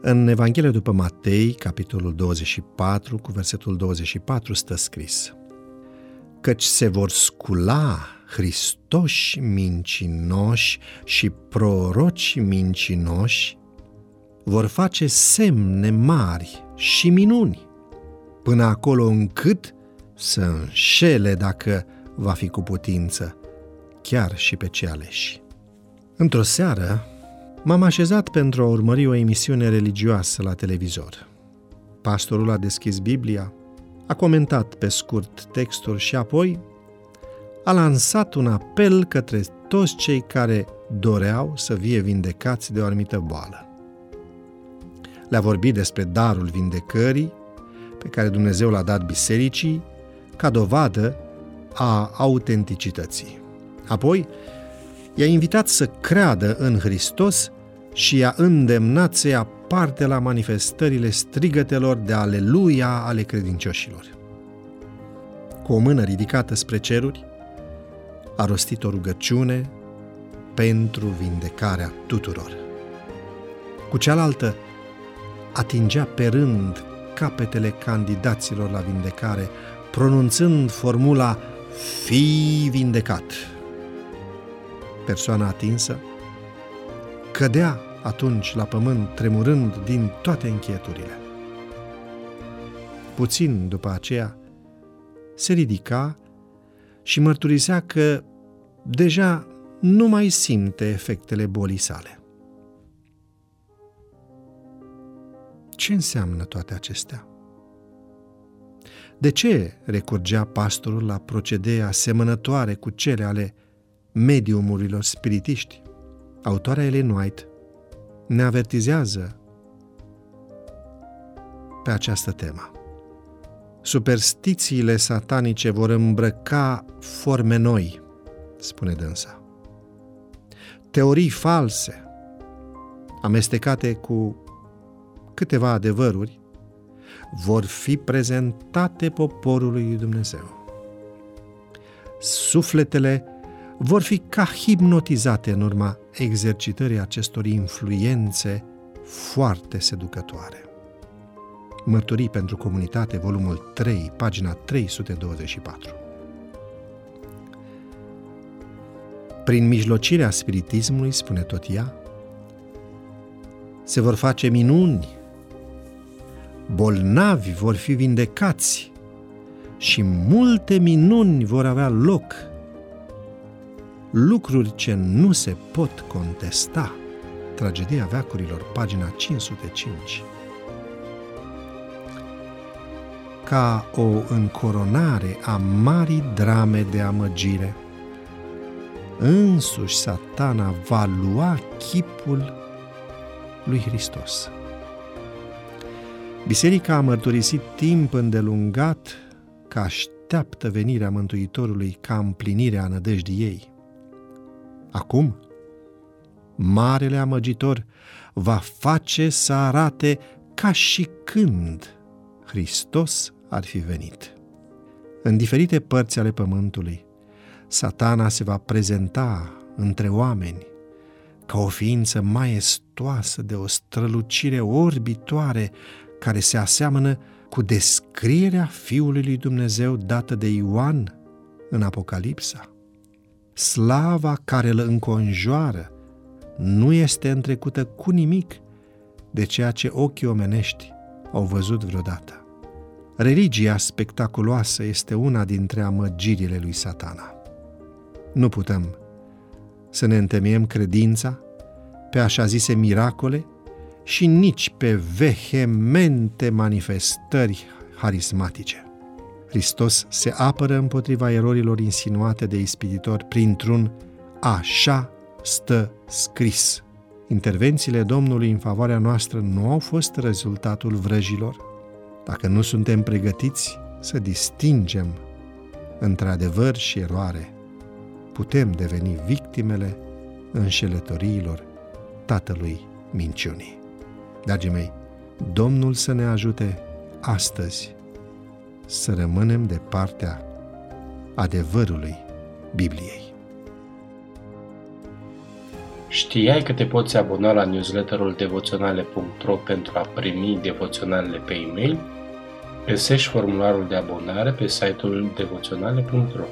În Evanghelia după Matei, capitolul 24, cu versetul 24, stă scris Căci se vor scula Hristoși mincinoși și proroci mincinoși, vor face semne mari și minuni, până acolo încât să înșele dacă va fi cu putință, chiar și pe cei aleși. Într-o seară, m-am așezat pentru a urmări o emisiune religioasă la televizor. Pastorul a deschis Biblia, a comentat pe scurt textul și apoi a lansat un apel către toți cei care doreau să fie vindecați de o anumită boală. Le-a vorbit despre darul vindecării pe care Dumnezeu l-a dat bisericii ca dovadă a autenticității. Apoi, i-a invitat să creadă în Hristos și i-a îndemnat să ia parte la manifestările strigătelor de aleluia ale credincioșilor. Cu o mână ridicată spre ceruri, a rostit o rugăciune pentru vindecarea tuturor. Cu cealaltă, atingea pe rând capetele candidaților la vindecare, pronunțând formula Fii vindecat. Persoana atinsă cădea atunci la pământ, tremurând din toate închieturile. Puțin după aceea, se ridica și mărturisea că deja nu mai simte efectele bolii sale. Ce înseamnă toate acestea? De ce recurgea pastorul la procedee asemănătoare cu cele ale mediumurilor spiritiști? Autoarea Ellen White ne avertizează pe această temă. Superstițiile satanice vor îmbrăca forme noi, spune dânsa. Teorii false, amestecate cu câteva adevăruri, vor fi prezentate poporului lui Dumnezeu. Sufletele vor fi ca hipnotizate în urma exercitării acestor influențe foarte seducătoare. Mărturii pentru comunitate, volumul 3, pagina 324. Prin mijlocirea spiritismului, spune tot ea, se vor face minuni, bolnavi vor fi vindecați și multe minuni vor avea loc. Lucruri ce nu se pot contesta. Tragedia veacurilor, pagina 505 ca o încoronare a marii drame de amăgire. Însuși satana va lua chipul lui Hristos. Biserica a mărturisit timp îndelungat că așteaptă venirea Mântuitorului ca împlinirea nădejdii ei. Acum, Marele Amăgitor va face să arate ca și când Hristos ar fi venit. În diferite părți ale pământului, satana se va prezenta între oameni ca o ființă maestoasă de o strălucire orbitoare care se aseamănă cu descrierea Fiului lui Dumnezeu dată de Ioan în Apocalipsa. Slava care îl înconjoară nu este întrecută cu nimic de ceea ce ochii omenești au văzut vreodată. Religia spectaculoasă este una dintre amăgirile lui satana. Nu putem să ne întemiem credința pe așa zise miracole și nici pe vehemente manifestări harismatice. Hristos se apără împotriva erorilor insinuate de ispititor printr-un așa stă scris. Intervențiile Domnului în favoarea noastră nu au fost rezultatul vrăjilor, dacă nu suntem pregătiți să distingem între adevăr și eroare, putem deveni victimele înșelătoriilor tatălui minciunii. Dragii mei, Domnul să ne ajute astăzi să rămânem de partea adevărului Bibliei. Știai că te poți abona la newsletterul devoționale.ro pentru a primi devoționalele pe e-mail? Găsești formularul de abonare pe site-ul devoționale.ro.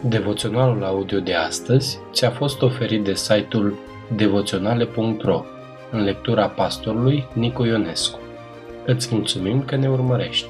Devoționalul audio de astăzi ți-a fost oferit de site-ul devoționale.ro în lectura pastorului Nicu Ionescu. Îți mulțumim că ne urmărești!